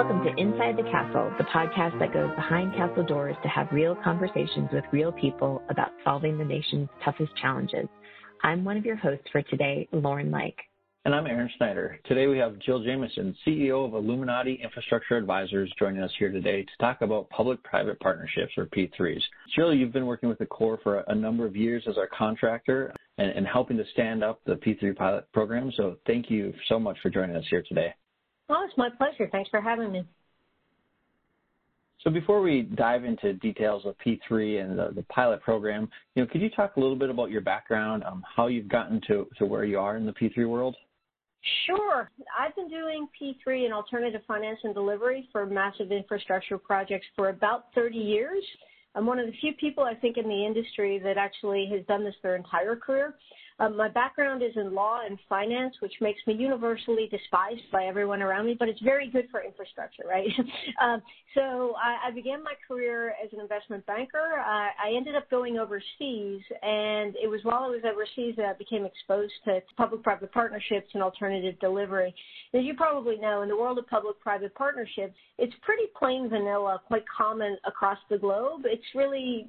Welcome to Inside the Castle, the podcast that goes behind castle doors to have real conversations with real people about solving the nation's toughest challenges. I'm one of your hosts for today, Lauren Lake. And I'm Aaron Snyder. Today we have Jill Jamieson, CEO of Illuminati Infrastructure Advisors, joining us here today to talk about public-private partnerships, or P3s. Jill, you've been working with the Corps for a number of years as our contractor and, and helping to stand up the P3 pilot program. So thank you so much for joining us here today. Well, it's my pleasure. Thanks for having me. So before we dive into details of P3 and the, the, pilot program, you know, could you talk a little bit about your background, um, how you've gotten to, to where you are in the P3 world? Sure. I've been doing P3 and alternative finance and delivery for massive infrastructure projects for about 30 years. I'm one of the few people I think in the industry that actually has done this their entire career. Um, my background is in law and finance, which makes me universally despised by everyone around me, but it's very good for infrastructure, right? um, so I, I, began my career as an investment banker. I ended up going overseas, and it was while I was overseas that I became exposed to public-private partnerships and alternative delivery. As you probably know, in the world of public-private partnerships, it's pretty plain vanilla, quite common across the globe. It's really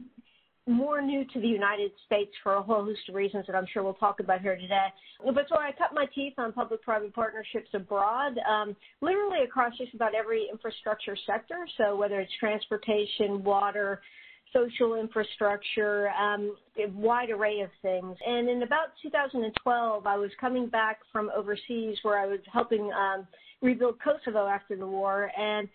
more new to the United States for a whole host of reasons that I'm sure we'll talk about here today. But so I cut my teeth on public-private partnerships abroad, um, literally across just about every infrastructure sector. So whether it's transportation, water, social infrastructure, um, a wide array of things. And in about 2012, I was coming back from overseas where I was helping um, rebuild Kosovo after the war, and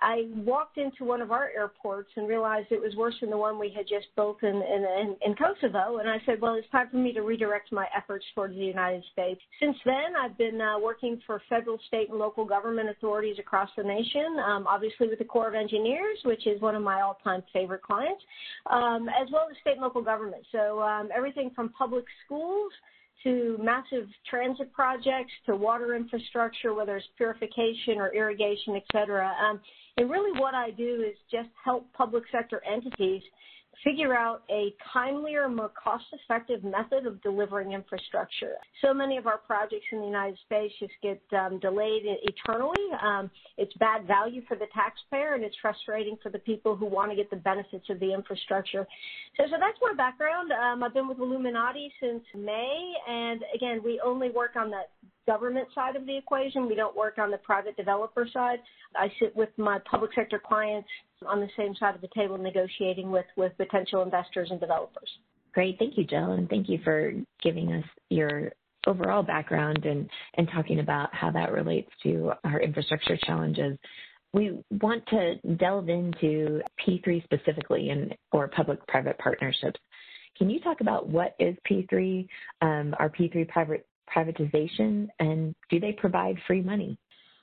I walked into one of our airports and realized it was worse than the one we had just built in, in, in, Kosovo. And I said, well, it's time for me to redirect my efforts towards the United States. Since then, I've been uh, working for federal, state, and local government authorities across the nation, um, obviously with the Corps of Engineers, which is one of my all-time favorite clients, um, as well as state and local government. So um, everything from public schools to massive transit projects to water infrastructure, whether it's purification or irrigation, et cetera. Um, and really what I do is just help public sector entities figure out a timelier, more cost-effective method of delivering infrastructure. So many of our projects in the United States just get um, delayed eternally. Um, it's bad value for the taxpayer, and it's frustrating for the people who want to get the benefits of the infrastructure. So, so that's my background. Um, I've been with Illuminati since May, and again, we only work on the government side of the equation. We don't work on the private developer side. I sit with my public sector clients on the same side of the table negotiating with, with potential investors and developers. Great. Thank you, Jill. And thank you for giving us your overall background and, and talking about how that relates to our infrastructure challenges. We want to delve into P3 specifically and or public-private partnerships. Can you talk about what is P3, um, our P3 private privatization, and do they provide free money?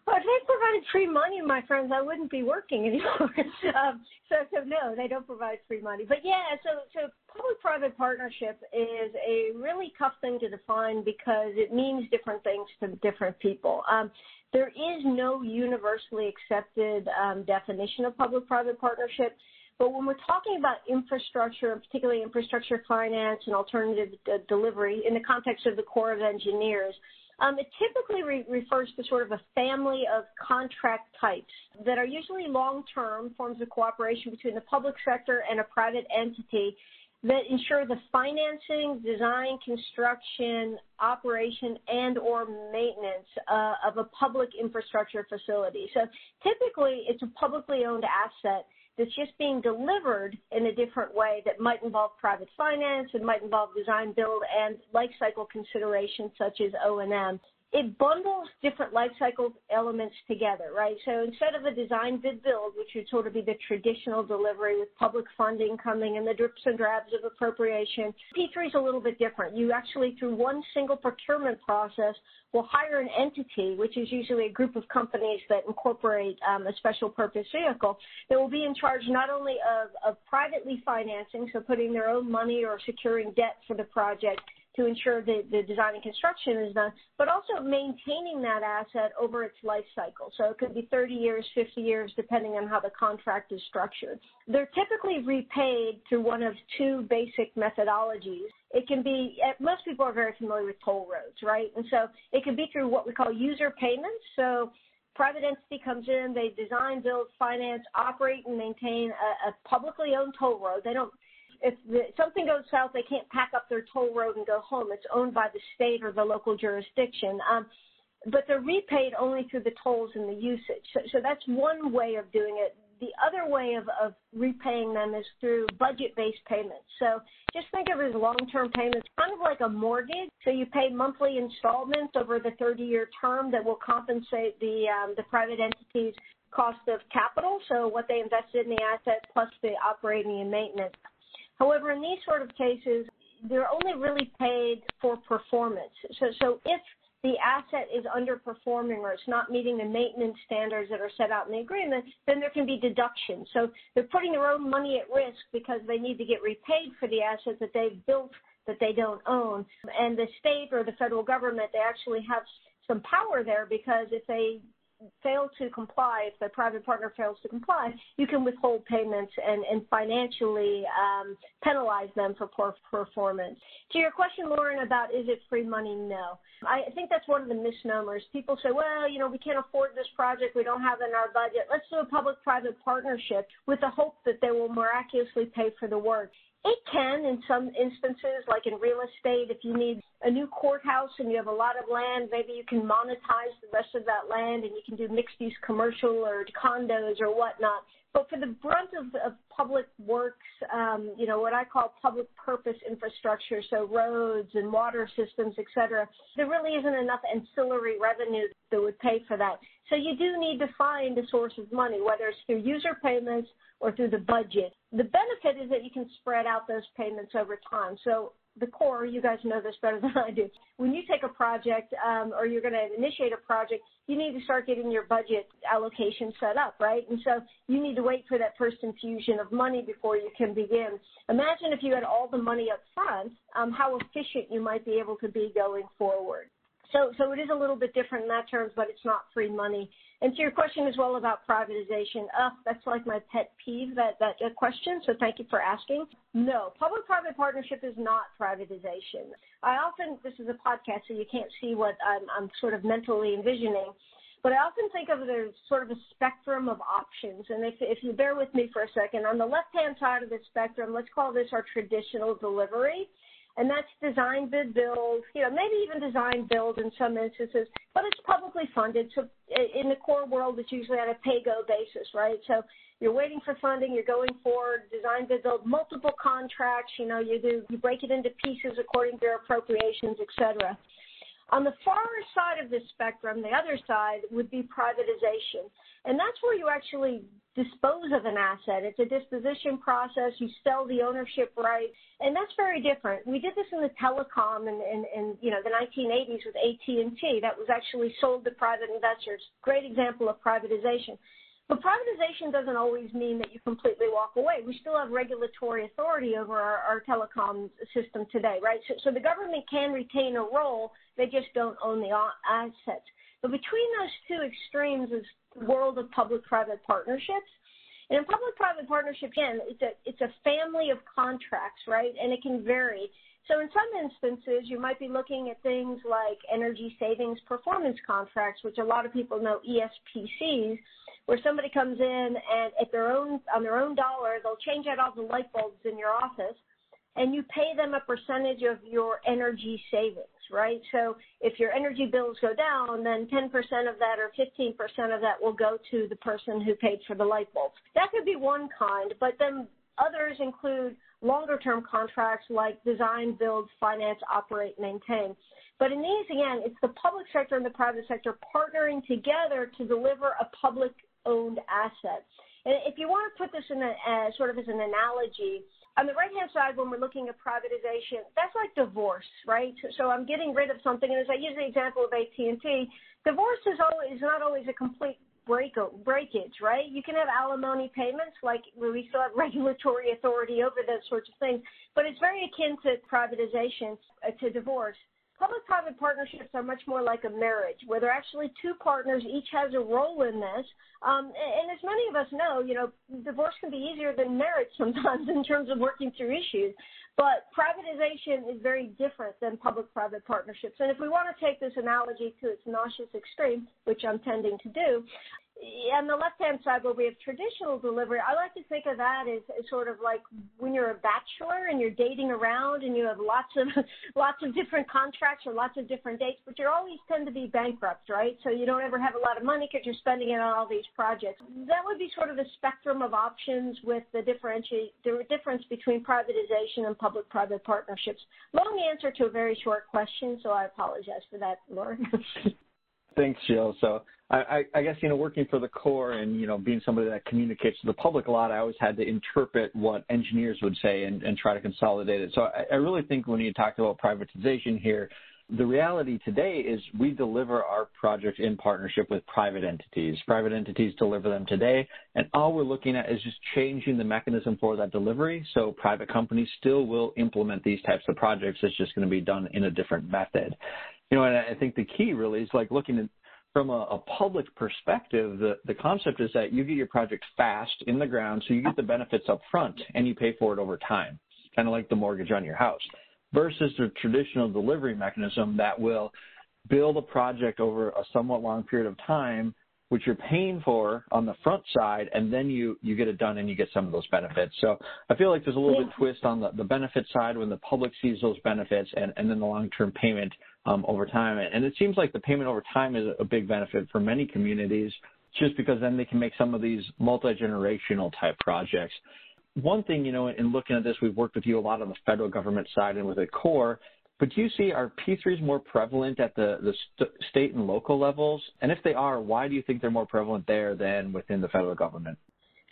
Well, if they provided free money, my friends, I wouldn't be working anymore. um, so, so no, they don't provide free money. But yeah, so so public-private partnership is a really tough thing to define because it means different things to different people. Um, there is no universally accepted um, definition of public-private partnership. But when we're talking about infrastructure, and particularly infrastructure finance and alternative delivery in the context of the Corps of Engineers, um, it typically re- refers to sort of a family of contract types that are usually long-term forms of cooperation between the public sector and a private entity that ensure the financing, design, construction, operation, and or maintenance uh, of a public infrastructure facility. So typically, it's a publicly owned asset that's just being delivered in a different way that might involve private finance, it might involve design, build, and life cycle considerations such as O&M it bundles different life cycle elements together, right? So instead of a design bid build, which would sort of be the traditional delivery with public funding coming and the drips and drabs of appropriation, P3 is a little bit different. You actually, through one single procurement process, will hire an entity, which is usually a group of companies that incorporate um, a special purpose vehicle, that will be in charge not only of, of privately financing, so putting their own money or securing debt for the project, to ensure that the design and construction is done, but also maintaining that asset over its life cycle. So it could be 30 years, 50 years, depending on how the contract is structured. They're typically repaid through one of two basic methodologies. It can be, eh, most people are very familiar with toll roads, right? And so it can be through what we call user payments. So private entity comes in, they design, build, finance, operate, and maintain a, a publicly owned toll road. They don't if the, something goes south, they can't pack up their toll road and go home. It's owned by the state or the local jurisdiction. Um, but they're repaid only through the tolls and the usage. So, so that's one way of doing it. The other way of, of repaying them is through budget-based payments. So just think of it as long-term payments, kind of like a mortgage. So you pay monthly installments over the 30-year term that will compensate the um, the private entity's cost of capital, so what they invested in the asset plus the operating and maintenance. However, in these sort of cases, they're only really paid for performance. So, so if the asset is underperforming or it's not meeting the maintenance standards that are set out in the agreement, then there can be deductions. So they're putting their own money at risk because they need to get repaid for the asset that they've built that they don't own. And the state or the federal government, they actually have some power there because if they fail to comply, if the private partner fails to comply, you can withhold payments and, and financially um, penalize them for poor performance. To your question, Lauren, about is it free money? No. I think that's one of the misnomers. People say, well, you know, we can't afford this project. We don't have it in our budget. Let's do a public-private partnership with the hope that they will miraculously pay for the work. It can in some instances, like in real estate, if you need a new courthouse and you have a lot of land, maybe you can monetize the rest of that land and you can do mixed use commercial or condos or whatnot. But for the brunt of, of public works, um, you know, what I call public purpose infrastructure, so roads and water systems, et cetera, there really isn't enough ancillary revenue that would pay for that. So you do need to find a source of money, whether it's through user payments or through the budget. The benefit is that you can spread out those payments over time. So the Corps, you guys know this better than I do. When you take a project um, or you're going to initiate a project, you need to start getting your budget allocation set up, right? And so you need to wait for that first infusion of money before you can begin. Imagine if you had all the money up front, um, how efficient you might be able to be going forward. So, so it is a little bit different in that terms, but it's not free money. And to your question as well about privatization, uh, that's like my pet peeve, that, that, question, so thank you for asking. No, public-private partnership is not privatization. I often, this is a podcast, so you can't see what I'm, I'm sort of mentally envisioning, but I often think of it as sort of a spectrum of options. And if, if you bear with me for a second, on the left-hand side of the spectrum, let's call this our traditional delivery and that's design, bid, build, you know, maybe even design, build in some instances, but it's publicly funded. So in the Corps world, it's usually on a pay-go basis, right? So you're waiting for funding, you're going forward, design, bid, build, multiple contracts, you know, you do, you break it into pieces according to your appropriations, et cetera. On the far side of the spectrum, the other side would be privatization. And that's where you actually dispose of an asset. It's a disposition process. You sell the ownership right, and that's very different. We did this in the telecom in, in, in you know the 1980s with AT&T. That was actually sold to private investors. Great example of privatization. But privatization doesn't always mean that you completely walk away. We still have regulatory authority over our, our telecom system today, right? So, so the government can retain a role. They just don't own the assets. But between those two extremes is the world of public-private partnerships. And in public-private partnership, again, it's a, it's a family of contracts, right? And it can vary. So in some instances, you might be looking at things like energy savings performance contracts, which a lot of people know ESPCs, where somebody comes in and at their own on their own dollar, they'll change out all the light bulbs in your office, and you pay them a percentage of your energy savings, right? So if your energy bills go down, then 10% of that or 15% of that will go to the person who paid for the light bulbs. That could be one kind, but then others include longer term contracts like design, build, finance, operate, maintain. But in these, again, it's the public sector and the private sector partnering together to deliver a public owned asset. If you want to put this in a, uh, sort of as an analogy, on the right-hand side, when we're looking at privatization, that's like divorce, right? So I'm getting rid of something, and as I use the example of AT&T, divorce is always is not always a complete break breakage, right? You can have alimony payments, like we still have regulatory authority over those sorts of things, but it's very akin to privatization, uh, to divorce. Public-private partnerships are much more like a marriage, where there are actually two partners, each has a role in this. Um, and as many of us know, you know, divorce can be easier than marriage sometimes in terms of working through issues. But privatization is very different than public-private partnerships. And if we want to take this analogy to its nauseous extreme, which I'm tending to do, on the left-hand side where we have traditional delivery, I like to think of that as, sort of like when you're a bachelor and you're dating around and you have lots of lots of different contracts or lots of different dates, but you always tend to be bankrupt, right? So you don't ever have a lot of money because you're spending it on all these projects. That would be sort of a spectrum of options with the differentiate the difference between privatization and public-private partnerships. Long answer to a very short question, so I apologize for that, Laura. Thanks, Jill. So I, I, guess, you know, working for the Corps and, you know, being somebody that communicates to the public a lot, I always had to interpret what engineers would say and, and try to consolidate it. So I, I really think when you talk about privatization here, the reality today is we deliver our projects in partnership with private entities. Private entities deliver them today, and all we're looking at is just changing the mechanism for that delivery. So private companies still will implement these types of projects. It's just going to be done in a different method. You know, and I think the key really is like looking at from a, a, public perspective, the, the concept is that you get your project fast in the ground, so you get the benefits up front and you pay for it over time, kind of like the mortgage on your house, versus the traditional delivery mechanism that will build a project over a somewhat long period of time, which you're paying for on the front side, and then you, you get it done and you get some of those benefits. So I feel like there's a little yeah. bit twist on the, the benefit side when the public sees those benefits and, and then the long-term payment Um, over time. And it seems like the payment over time is a big benefit for many communities just because then they can make some of these multi-generational type projects. One thing, you know, in looking at this, we've worked with you a lot on the federal government side and with Corps, but do you see are P3s more prevalent at the, the st- state and local levels? And if they are, why do you think they're more prevalent there than within the federal government?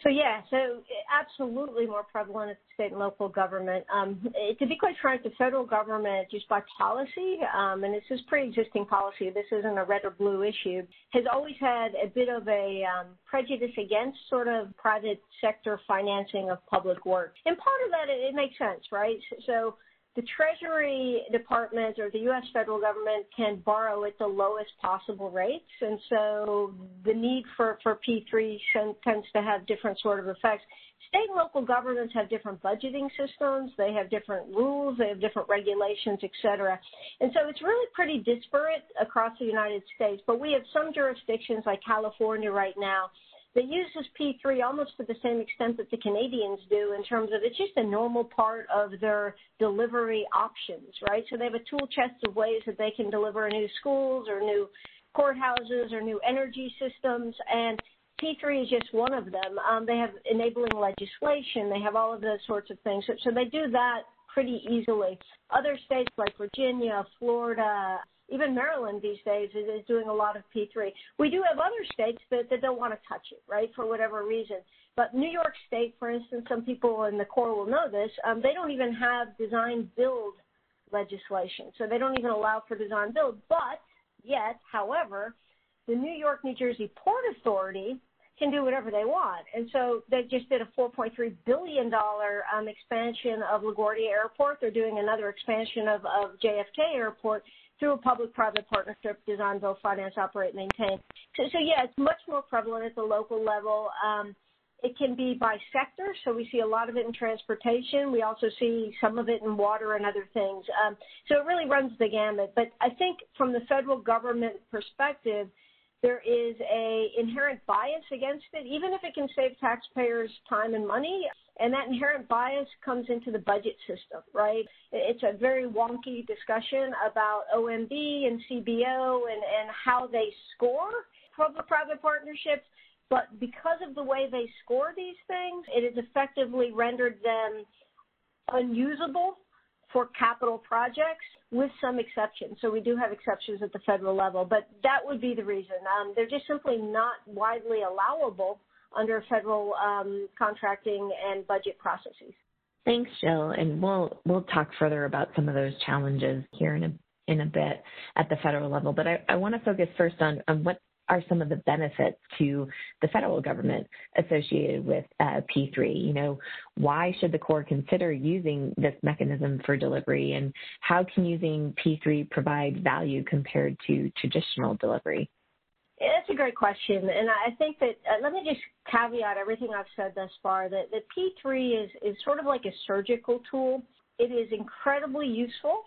So yeah, so absolutely more prevalent at state and local government. Um, to be quite frank, the federal government, just by policy, um, and this is pre-existing policy, this isn't a red or blue issue, has always had a bit of a um, prejudice against sort of private sector financing of public work. And part of that, it, it makes sense, right? So the Treasury Department or the U.S. federal government can borrow at the lowest possible rates, and so the need for, for P3 tends to have different sort of effects. State and local governments have different budgeting systems, they have different rules, they have different regulations, et cetera. And so it's really pretty disparate across the United States, but we have some jurisdictions like California right now they use this P3 almost to the same extent that the Canadians do in terms of it's just a normal part of their delivery options, right? So they have a tool chest of ways that they can deliver new schools or new courthouses or new energy systems, and P3 is just one of them. Um, they have enabling legislation. They have all of those sorts of things. So they do that pretty easily. Other states like Virginia, Florida, even Maryland these days is, is doing a lot of P3. We do have other states that, that don't want to touch it, right, for whatever reason. But New York State, for instance, some people in the Corps will know this, um, they don't even have design build legislation. So they don't even allow for design build. But yet, however, the New York, New Jersey Port Authority can do whatever they want. And so they just did a $4.3 billion um, expansion of LaGuardia Airport. They're doing another expansion of, of JFK Airport through a public-private partnership, design, build, finance, operate, maintain. So, so yeah, it's much more prevalent at the local level. Um, it can be by sector, so we see a lot of it in transportation. We also see some of it in water and other things. Um, so it really runs the gamut. But I think from the federal government perspective, there is a inherent bias against it, even if it can save taxpayers time and money. And that inherent bias comes into the budget system, right? It's a very wonky discussion about OMB and CBO and, and how they score public-private partnerships. But because of the way they score these things, it has effectively rendered them unusable for capital projects with some exceptions. So we do have exceptions at the federal level, but that would be the reason. Um, they're just simply not widely allowable under federal um, contracting and budget processes. Thanks, Jill, and we'll we'll talk further about some of those challenges here in a in a bit at the federal level. But I, I want to focus first on, on what are some of the benefits to the federal government associated with uh, P3? You know, why should the Corps consider using this mechanism for delivery, and how can using P3 provide value compared to traditional delivery? That's a great question, and I think that uh, let me just caveat everything I've said thus far. That that P3 is is sort of like a surgical tool. It is incredibly useful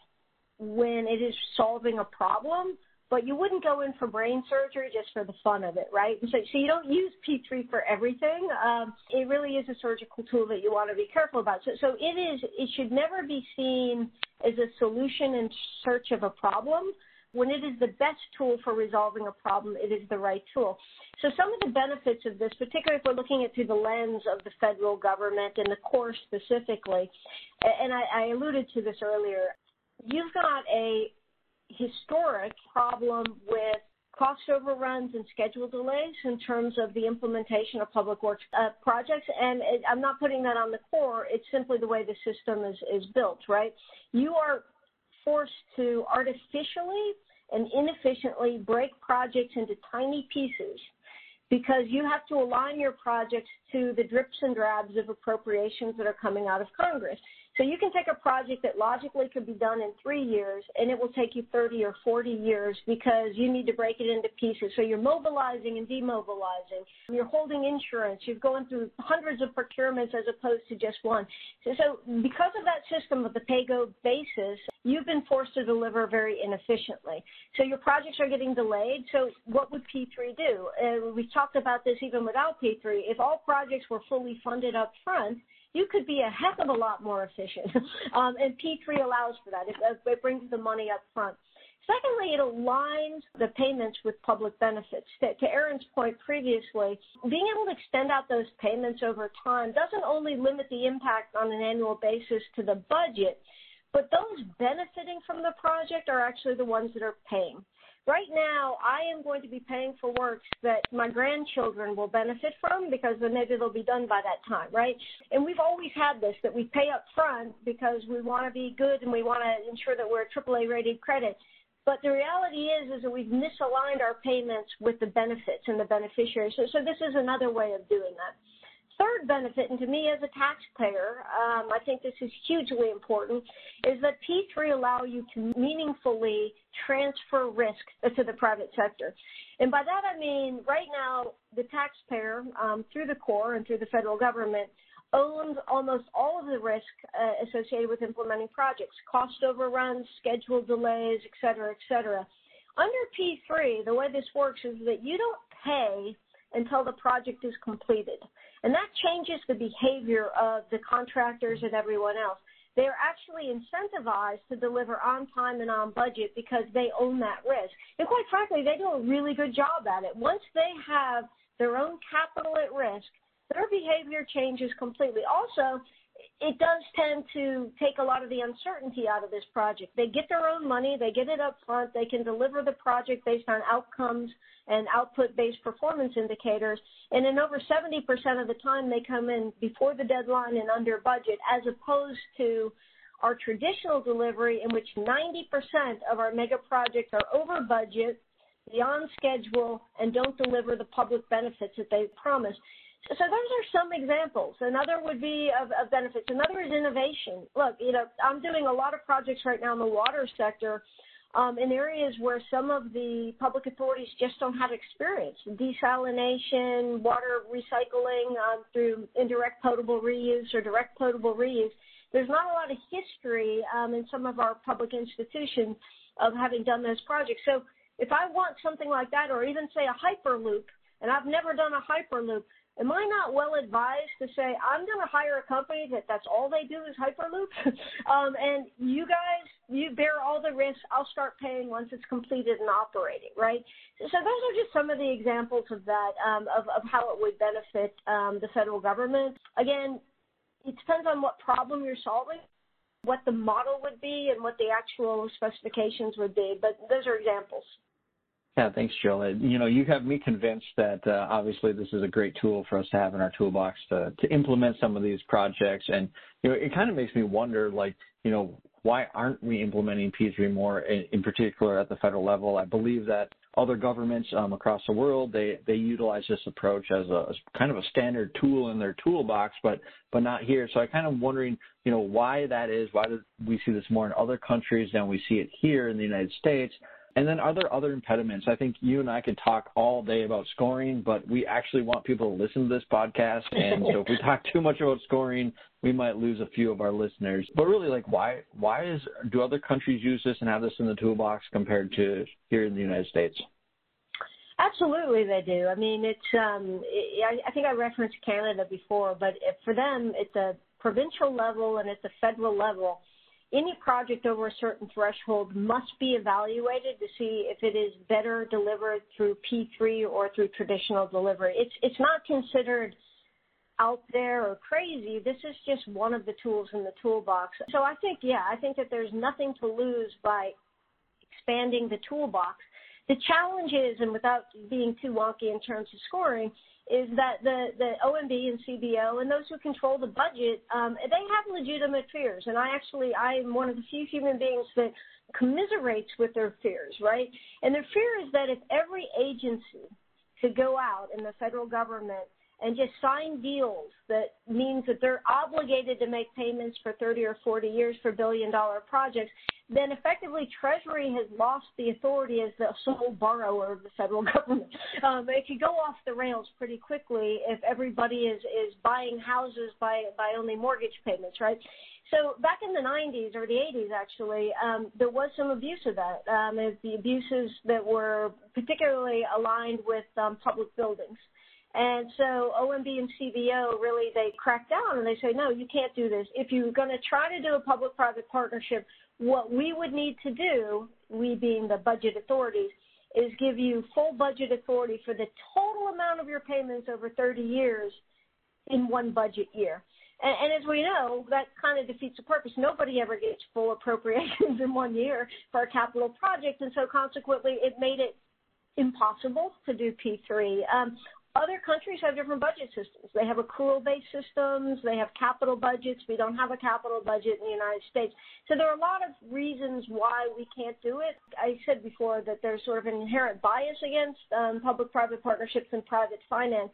when it is solving a problem, but you wouldn't go in for brain surgery just for the fun of it, right? So, so you don't use P3 for everything. Um, it really is a surgical tool that you want to be careful about. So, so it is. It should never be seen as a solution in search of a problem when it is the best tool for resolving a problem, it is the right tool. So some of the benefits of this, particularly if we're looking at through the lens of the federal government and the Corps specifically, and I, I alluded to this earlier, you've got a historic problem with cost overruns and schedule delays in terms of the implementation of public works uh, projects. And it, I'm not putting that on the Corps. It's simply the way the system is, is built, right? You are forced to artificially and inefficiently break projects into tiny pieces because you have to align your projects to the drips and drabs of appropriations that are coming out of Congress. So you can take a project that logically could be done in three years and it will take you 30 or 40 years because you need to break it into pieces. So you're mobilizing and demobilizing. You're holding insurance. You're going through hundreds of procurements as opposed to just one. So, because of that system of the pay-go basis, you've been forced to deliver very inefficiently. So your projects are getting delayed. So what would P3 do? Uh, we talked about this even without P3. If all projects were fully funded up front, you could be a heck of a lot more efficient. um, and P3 allows for that. It, it brings the money up front. Secondly, it aligns the payments with public benefits. To, Aaron's point previously, being able to extend out those payments over time doesn't only limit the impact on an annual basis to the budget, but those benefiting from the project are actually the ones that are paying. Right now, I am going to be paying for works that my grandchildren will benefit from because then maybe they'll be done by that time, right? And we've always had this that we pay up front because we want to be good and we want to ensure that we're a AAA rated credit. But the reality is, is that we've misaligned our payments with the benefits and the beneficiaries. So, so this is another way of doing that third benefit, and to me as a taxpayer, um, I think this is hugely important, is that P3 allow you to meaningfully transfer risk to the private sector. And by that I mean right now the taxpayer, um, through the Corps and through the federal government, owns almost all of the risk uh, associated with implementing projects, cost overruns, schedule delays, et cetera, et cetera. Under P3, the way this works is that you don't pay until the project is completed. And that changes the behavior of the contractors and everyone else. They are actually incentivized to deliver on time and on budget because they own that risk. And quite frankly, they do a really good job at it. Once they have their own capital at risk, their behavior changes completely. Also, it does tend to take a lot of the uncertainty out of this project. They get their own money, they get it up front, they can deliver the project based on outcomes and output-based performance indicators, and in over 70% of the time they come in before the deadline and under budget, as opposed to our traditional delivery in which 90% of our mega projects are over budget, beyond schedule, and don't deliver the public benefits that they promised. So those are some examples. Another would be of, of, benefits. Another is innovation. Look, you know, I'm doing a lot of projects right now in the water sector um, in areas where some of the public authorities just don't have experience. Desalination, water recycling um, through indirect potable reuse or direct potable reuse. There's not a lot of history um, in some of our public institutions of having done those projects. So if I want something like that, or even say a hyperloop, and I've never done a hyperloop, am I not well advised to say I'm going to hire a company that that's all they do is Hyperloop, um, and you guys you bear all the risks. I'll start paying once it's completed and operating, right? So, so those are just some of the examples of that um, of of how it would benefit um, the federal government. Again, it depends on what problem you're solving. What the model would be and what the actual specifications would be, but those are examples. Yeah, thanks, Jill. You know, you have me convinced that uh, obviously this is a great tool for us to have in our toolbox to, to implement some of these projects. And, you know, it kind of makes me wonder, like, you know, why aren't we implementing P3 more, in, in particular at the federal level? I believe that other governments um, across the world they they utilize this approach as a as kind of a standard tool in their toolbox, but but not here. So I kind of wondering, you know, why that is. Why do we see this more in other countries than we see it here in the United States? And then are there other impediments? I think you and I could talk all day about scoring, but we actually want people to listen to this podcast. And so if we talk too much about scoring, we might lose a few of our listeners. But really, like, why why is do other countries use this and have this in the toolbox compared to here in the United States? Absolutely, they do. I mean, it's um, I think I referenced Canada before, but for them, it's a provincial level and it's a federal level any project over a certain threshold must be evaluated to see if it is better delivered through P3 or through traditional delivery. It's it's not considered out there or crazy. This is just one of the tools in the toolbox. So I think yeah, I think that there's nothing to lose by expanding the toolbox. The challenge is, and without being too wonky in terms of scoring, is that the, the OMB and CBO and those who control the budget, um, they have legitimate fears. And I actually, I am one of the few human beings that commiserates with their fears, right? And their fear is that if every agency could go out in the federal government and just sign deals that means that they're obligated to make payments for 30 or 40 years for billion dollar projects, then effectively Treasury has lost the authority as the sole borrower of the federal government. Um, it could go off the rails pretty quickly if everybody is, is buying houses by, by only mortgage payments, right? So back in the 90s or the 80s, actually, um, there was some abuse of that. Um, the abuses that were particularly aligned with um, public buildings. And so OMB and CBO really they crack down and they say, no, you can't do this. If you're going to try to do a public-private partnership, what we would need to do, we being the budget authorities, is give you full budget authority for the total amount of your payments over 30 years in one budget year. And, and as we know, that kind of defeats the purpose. Nobody ever gets full appropriations in one year for a capital project, and so consequently, it made it impossible to do P3. Um, other countries have different budget systems. They have accrual-based systems. They have capital budgets. We don't have a capital budget in the United States. So there are a lot of reasons why we can't do it. I said before that there's sort of an inherent bias against um, public-private partnerships and private finance.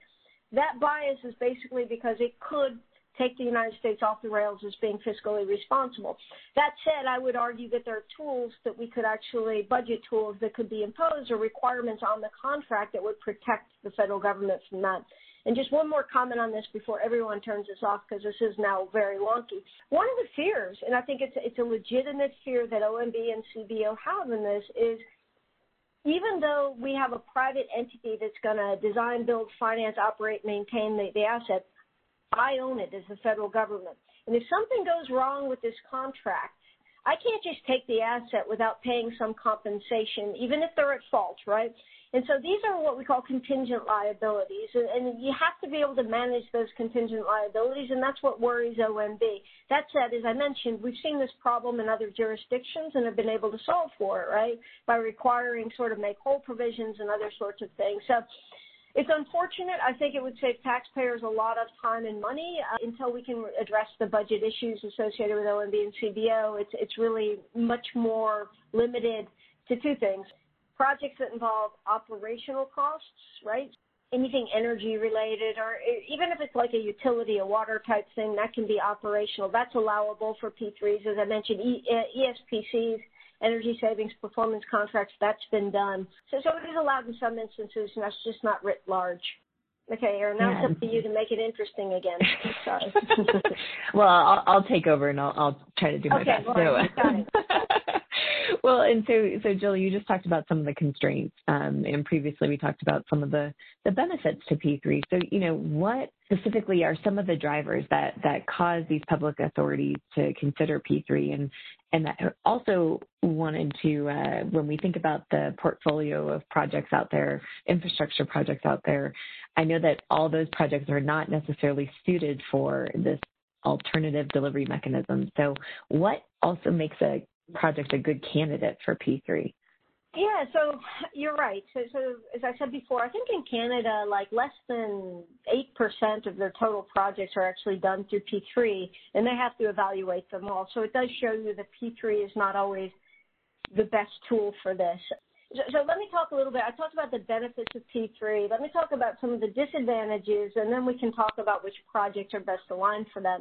That bias is basically because it could take the United States off the rails as being fiscally responsible. That said, I would argue that there are tools that we could actually, budget tools that could be imposed or requirements on the contract that would protect the federal government from that. And just one more comment on this before everyone turns this off because this is now very wonky. One of the fears, and I think it's, it's a legitimate fear that OMB and CBO have in this is even though we have a private entity that's going to design, build, finance, operate, maintain the, the asset, I own it as the federal government. And if something goes wrong with this contract, I can't just take the asset without paying some compensation, even if they're at fault, right? And so these are what we call contingent liabilities, and, you have to be able to manage those contingent liabilities, and that's what worries OMB. That said, as I mentioned, we've seen this problem in other jurisdictions and have been able to solve for it, right, by requiring sort of make whole provisions and other sorts of things. So it's unfortunate. I think it would save taxpayers a lot of time and money uh, until we can address the budget issues associated with OMB and CBO. It's, it's really much more limited to two things. Projects that involve operational costs, right? Anything energy related, or even if it's like a utility, a water type thing, that can be operational. That's allowable for P3s. As I mentioned, ESPCs energy savings performance contracts, that's been done. So, so it is allowed in some instances, and that's just not writ large. Okay, Aaron, now yeah. it's up to you to make it interesting again. Sorry. well, I'll, I'll, take over and I'll, I'll try to do my okay, best. Well, so, well, and so, so Jill, you just talked about some of the constraints, um, and previously we talked about some of the, the benefits to P3. So, you know, what specifically are some of the drivers that, that cause these public authorities to consider P3 and, and that also wanted to, uh, when we think about the portfolio of projects out there, infrastructure projects out there, I know that all those projects are not necessarily suited for this alternative delivery mechanism. So what also makes a project a good candidate for P3? Yeah, so you're right. So, so as I said before, I think in Canada, like less than 8% of their total projects are actually done through P3, and they have to evaluate them all. So it does show you that P3 is not always the best tool for this. So, so, let me talk a little bit. I talked about the benefits of P3. Let me talk about some of the disadvantages, and then we can talk about which projects are best aligned for that.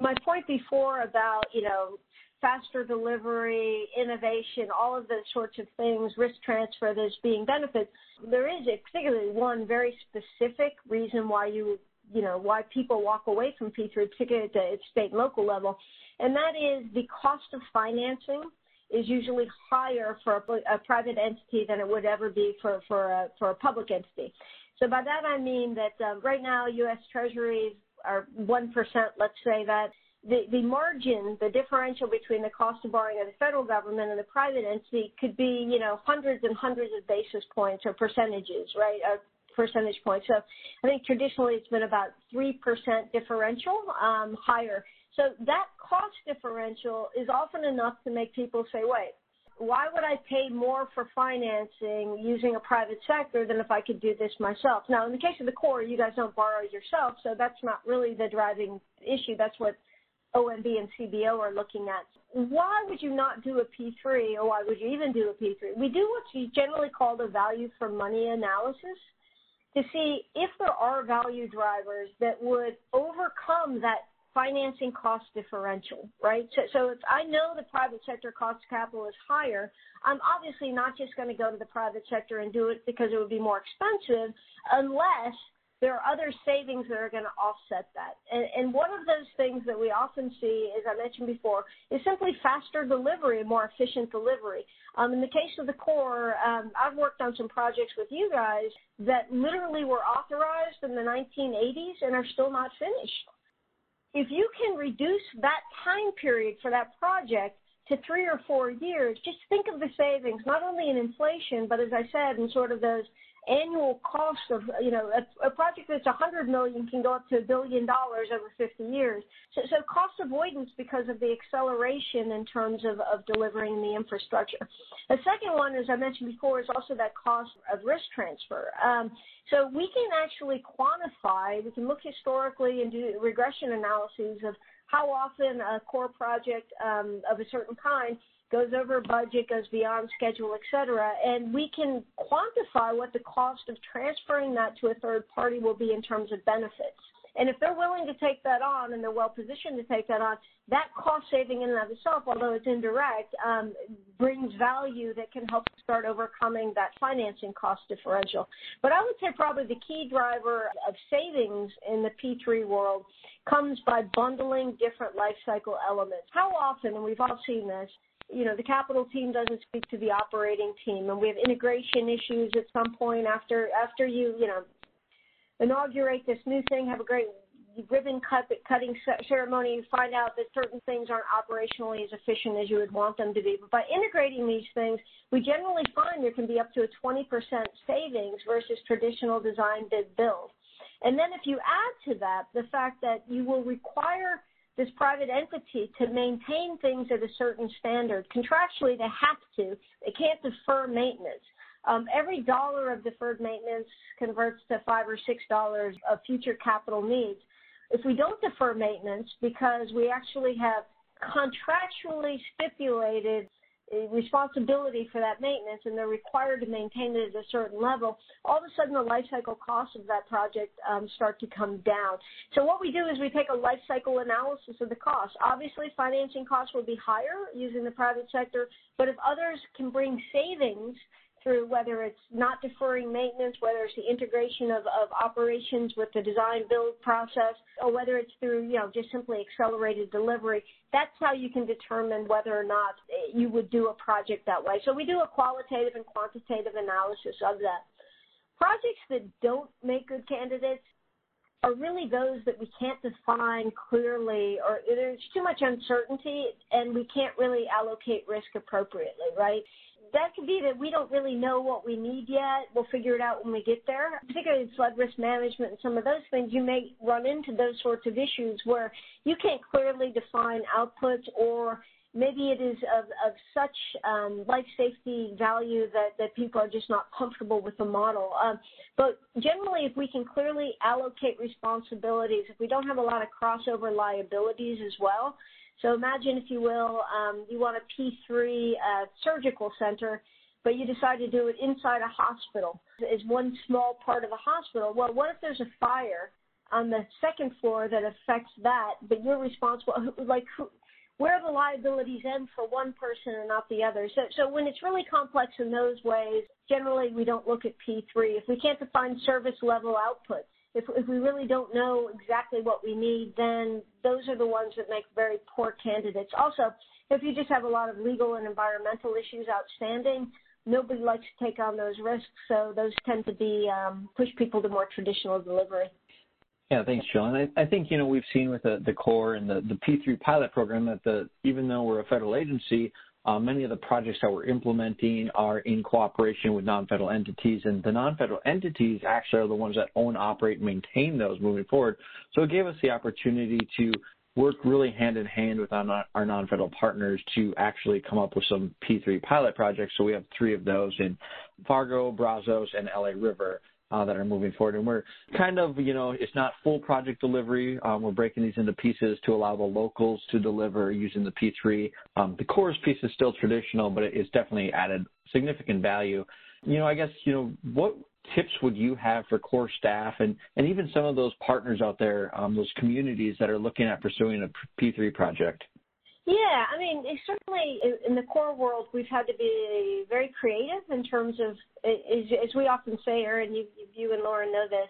My point before about, you know, faster delivery, innovation, all of those sorts of things, risk transfer, there's being benefits. There is a particularly one very specific reason why you, you know, why people walk away from P3, particularly at the state and local level, and that is the cost of financing is usually higher for a, a private entity than it would ever be for, for, a, for a public entity. So by that I mean that um, right now U.S. Treasuries are 1%, let's say that the, the margin, the differential between the cost of borrowing of the federal government and the private entity could be, you know, hundreds and hundreds of basis points or percentages, right? Uh, percentage points. So I think traditionally it's been about 3% differential um, higher. So that cost differential is often enough to make people say, wait, why would I pay more for financing using a private sector than if I could do this myself? Now, in the case of the Corps, you guys don't borrow yourself, so that's not really the driving issue. That's what OMB and CBO are looking at. Why would you not do a P3 or why would you even do a P3? We do what's generally called a value for money analysis to see if there are value drivers that would overcome that financing cost differential, right? So, so if I know the private sector cost of capital is higher, I'm obviously not just going to go to the private sector and do it because it would be more expensive unless there are other savings that are going to offset that. And, and, one of those things that we often see, as I mentioned before, is simply faster delivery, more efficient delivery. Um, in the case of the Corps, um, I've worked on some projects with you guys that literally were authorized in the 1980s and are still not finished. If you can reduce that time period for that project to three or four years, just think of the savings, not only in inflation, but as I said, in sort of those annual cost of, you know, a, a project that's 100 million can go up to a billion dollars over 50 years. So, so cost avoidance because of the acceleration in terms of, of delivering the infrastructure. The second one, as I mentioned before, is also that cost of risk transfer. Um, so we can actually quantify, we can look historically and do regression analyses of how often a Corps project um, of a certain kind goes over budget, goes beyond schedule, et cetera, and we can quantify what the cost of transferring that to a third party will be in terms of benefits. And if they're willing to take that on and they're well positioned to take that on, that cost saving in and of itself, although it's indirect, um, brings value that can help start overcoming that financing cost differential. But I would say probably the key driver of savings in the P3 world comes by bundling different life cycle elements. How often, and we've all seen this, you know, the capital team doesn't speak to the operating team, and we have integration issues at some point after after you, you know, inaugurate this new thing, have a great ribbon cut, cutting ceremony, you find out that certain things aren't operationally as efficient as you would want them to be. But by integrating these things, we generally find there can be up to a 20% savings versus traditional design bid build. And then if you add to that the fact that you will require this private entity to maintain things at a certain standard. Contractually, they have to. They can't defer maintenance. Um, every dollar of deferred maintenance converts to five or six dollars of future capital needs. If we don't defer maintenance because we actually have contractually stipulated responsibility for that maintenance and they're required to maintain it at a certain level, all of a sudden the life cycle costs of that project um, start to come down. So what we do is we take a life cycle analysis of the cost. Obviously financing costs will be higher using the private sector, but if others can bring savings through whether it's not deferring maintenance, whether it's the integration of, of operations with the design build process, or whether it's through, you know, just simply accelerated delivery. That's how you can determine whether or not you would do a project that way. So we do a qualitative and quantitative analysis of that. Projects that don't make good candidates are really those that we can't define clearly or there's too much uncertainty and we can't really allocate risk appropriately, right? That could be that we don't really know what we need yet. We'll figure it out when we get there. Particularly in flood risk management and some of those things, you may run into those sorts of issues where you can't clearly define outputs or maybe it is of, of such um, life safety value that, that people are just not comfortable with the model. Um, but generally, if we can clearly allocate responsibilities, if we don't have a lot of crossover liabilities as well, so imagine, if you will, um, you want a P3 uh, surgical center. but you decide to do it inside a hospital is one small part of the hospital. Well, what if there's a fire on the second floor that affects that, but you're responsible? Like, who, where the liabilities end for one person and not the other. So, so when it's really complex in those ways, generally we don't look at P3. If we can't define service level outputs, if, if we really don't know exactly what we need, then those are the ones that make very poor candidates. Also, if you just have a lot of legal and environmental issues outstanding, nobody likes to take on those risks, so those tend to be um, push people to more traditional delivery. Yeah, thanks, Jill. And I, I think you know we've seen with the, the Corps and the, the P3 pilot program that the even though we're a federal agency, Uh, many of the projects that we're implementing are in cooperation with non-federal entities, and the non-federal entities actually are the ones that own, operate, and maintain those moving forward. So it gave us the opportunity to work really hand in hand with our, our non-federal partners to actually come up with some P3 pilot projects. So we have three of those in Fargo, Brazos, and LA River. Uh, that are moving forward. And we're kind of, you know, it's not full project delivery. Um, we're breaking these into pieces to allow the locals to deliver using the P3. Um, the Corps' piece is still traditional, but it's definitely added significant value. You know, I guess, you know, what tips would you have for Corps staff and, and even some of those partners out there, um, those communities that are looking at pursuing a P3 project? Yeah, I mean, certainly in the Corps world, we've had to be very creative in terms of, as we often say, Aaron, you, you and Lauren know this,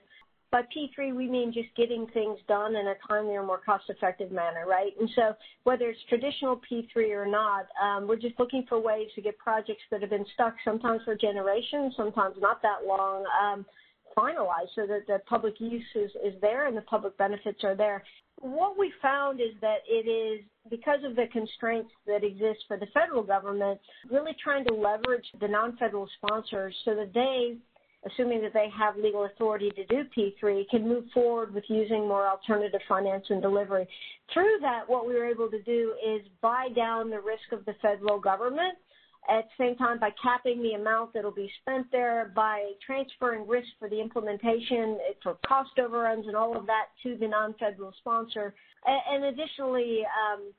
by P3, we mean just getting things done in a timely or more cost-effective manner, right? And so whether it's traditional P3 or not, um, we're just looking for ways to get projects that have been stuck sometimes for generations, sometimes not that long, um, finalized so that the public use is, is there and the public benefits are there. What we found is that it is because of the constraints that exist for the federal government, really trying to leverage the non-federal sponsors so that they assuming that they have legal authority to do P3, can move forward with using more alternative finance and delivery. Through that, what we were able to do is buy down the risk of the federal government at the same time by capping the amount that will be spent there, by transferring risk for the implementation, for cost overruns and all of that to the non-federal sponsor. And, additionally, um,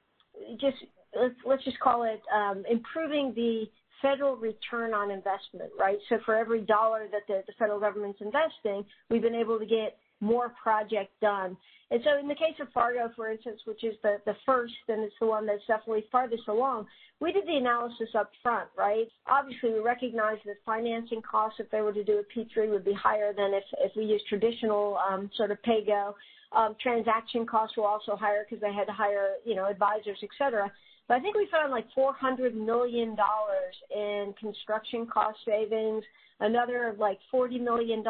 just let's, let's, just call it um, improving the federal return on investment, right? So for every dollar that the, the federal government's investing, we've been able to get more project done. And so in the case of Fargo, for instance, which is the, the first and it's the one that's definitely farthest along, we did the analysis up front, right? Obviously, we recognize that financing costs, if they were to do a P3, would be higher than if, if we use traditional um, sort of pay-go. Um, transaction costs were also higher because they had to hire, you know, advisors, et cetera. But I think we found like $400 million in construction cost savings, another like $40 million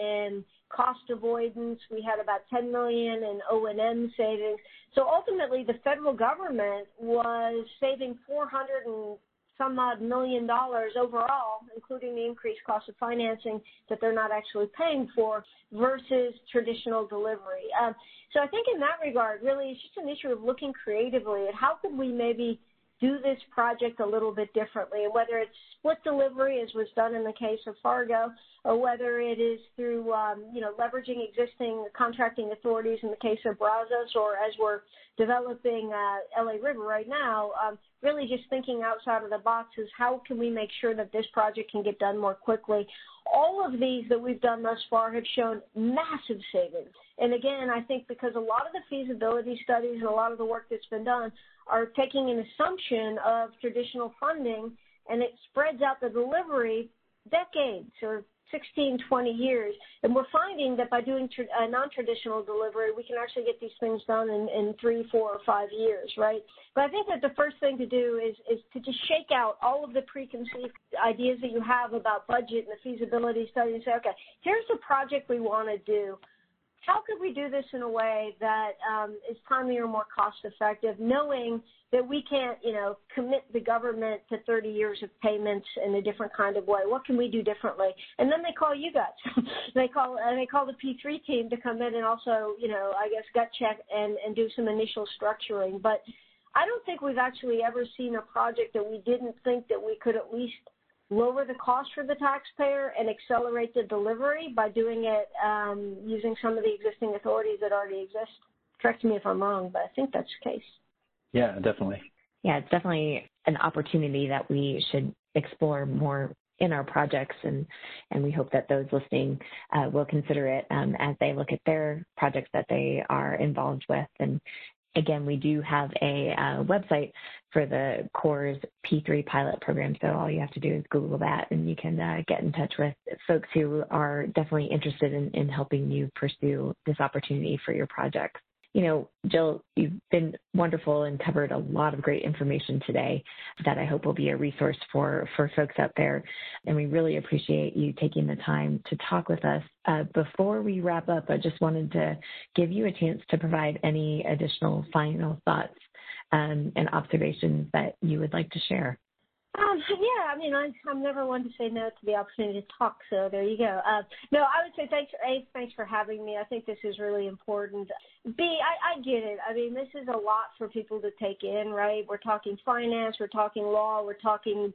in cost avoidance. We had about 10 million in O&M savings. So ultimately, the federal government was saving 400 and some odd million dollars overall, including the increased cost of financing that they're not actually paying for versus traditional delivery. Um, so I think in that regard, really, it's just an issue of looking creatively at how could we maybe do this project a little bit differently, and whether it's split delivery, as was done in the case of Fargo, or whether it is through, um, you know, leveraging existing contracting authorities in the case of Brazos, or as we're developing uh, LA River right now, um, really just thinking outside of the box is how can we make sure that this project can get done more quickly. All of these that we've done thus far have shown massive savings. And again, I think because a lot of the feasibility studies and a lot of the work that's been done are taking an assumption of traditional funding and it spreads out the delivery decades or 16, 20 years. And we're finding that by doing a uh, non-traditional delivery, we can actually get these things done in, in three, four, or five years, right? But I think that the first thing to do is, is to just shake out all of the preconceived ideas that you have about budget and the feasibility study and say, okay, here's the project we want to do how could we do this in a way that um, is timely or more cost effective, knowing that we can't, you know, commit the government to 30 years of payments in a different kind of way? What can we do differently? And then they call you guys. they call and they call the P3 team to come in and also, you know, I guess gut check and and do some initial structuring. But I don't think we've actually ever seen a project that we didn't think that we could at least lower the cost for the taxpayer and accelerate the delivery by doing it um, using some of the existing authorities that already exist. Correct me if I'm wrong, but I think that's the case. Yeah, definitely. Yeah, it's definitely an opportunity that we should explore more in our projects, and, and we hope that those listening uh, will consider it um, as they look at their projects that they are involved with. And again, we do have a uh, website for the Corps' P3 pilot program, so all you have to do is Google that, and you can uh, get in touch with folks who are definitely interested in, in helping you pursue this opportunity for your projects you know, Jill, you've been wonderful and covered a lot of great information today that I hope will be a resource for, for folks out there. And we really appreciate you taking the time to talk with us. Uh, before we wrap up, I just wanted to give you a chance to provide any additional final thoughts um, and observations that you would like to share. Um, I mean, I'm, I'm never one to say no to the opportunity to talk, so there you go. Uh, no, I would say thanks, A, thanks for having me. I think this is really important. B, I, I get it. I mean, this is a lot for people to take in, right? We're talking finance, we're talking law, we're talking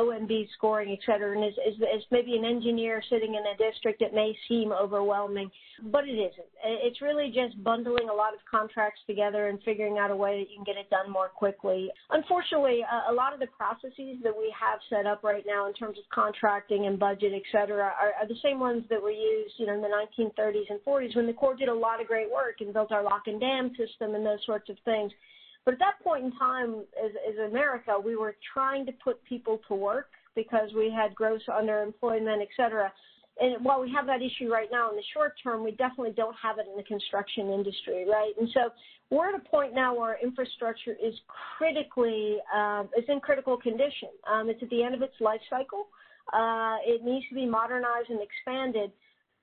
OMB scoring, et cetera. And as, as, as maybe an engineer sitting in a district, it may seem overwhelming, but it isn't. It's really just bundling a lot of contracts together and figuring out a way that you can get it done more quickly. Unfortunately, a, a lot of the processes that we have set up right now in terms of contracting and budget, et cetera, are, are the same ones that were used, you know, in the 1930s and 40s when the Corps did a lot of great work and built our lock and dam system and those sorts of things. But at that point in time, as, as America, we were trying to put people to work because we had gross underemployment, et cetera. And while we have that issue right now in the short term, we definitely don't have it in the construction industry, right? And so we're at a point now where infrastructure is critically, um, it's in critical condition. Um, it's at the end of its life cycle. Uh, it needs to be modernized and expanded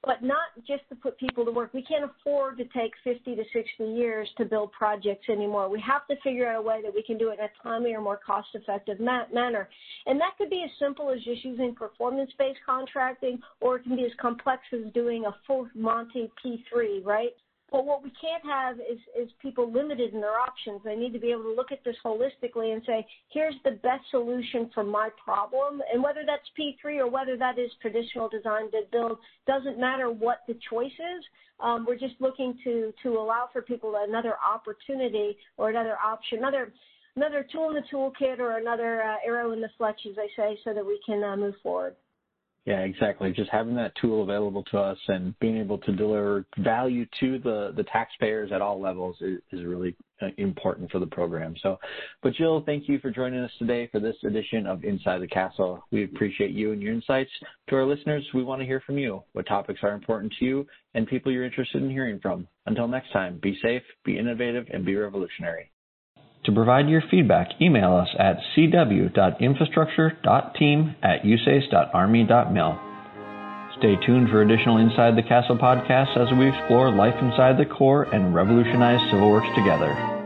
but not just to put people to work. We can't afford to take 50 to 60 years to build projects anymore. We have to figure out a way that we can do it in a timely or more cost-effective ma- manner. And that could be as simple as just using performance-based contracting, or it can be as complex as doing a full Monty P3, right? But what we can't have is, is people limited in their options. They need to be able to look at this holistically and say, here's the best solution for my problem. And whether that's P3 or whether that is traditional design to build, doesn't matter what the choice is. Um, we're just looking to, to allow for people another opportunity or another option, another another tool in the toolkit or another uh, arrow in the fletch, as they say, so that we can uh, move forward. Yeah, exactly. Just having that tool available to us and being able to deliver value to the, the taxpayers at all levels is, is really uh, important for the program. So, but Jill, thank you for joining us today for this edition of Inside the Castle. We appreciate you and your insights. To our listeners, we want to hear from you. What topics are important to you and people you're interested in hearing from. Until next time, be safe, be innovative, and be revolutionary. To provide your feedback, email us at cw.infrastructure.team at usace.army.mil. Stay tuned for additional Inside the Castle podcasts as we explore life inside the Corps and revolutionize civil works together.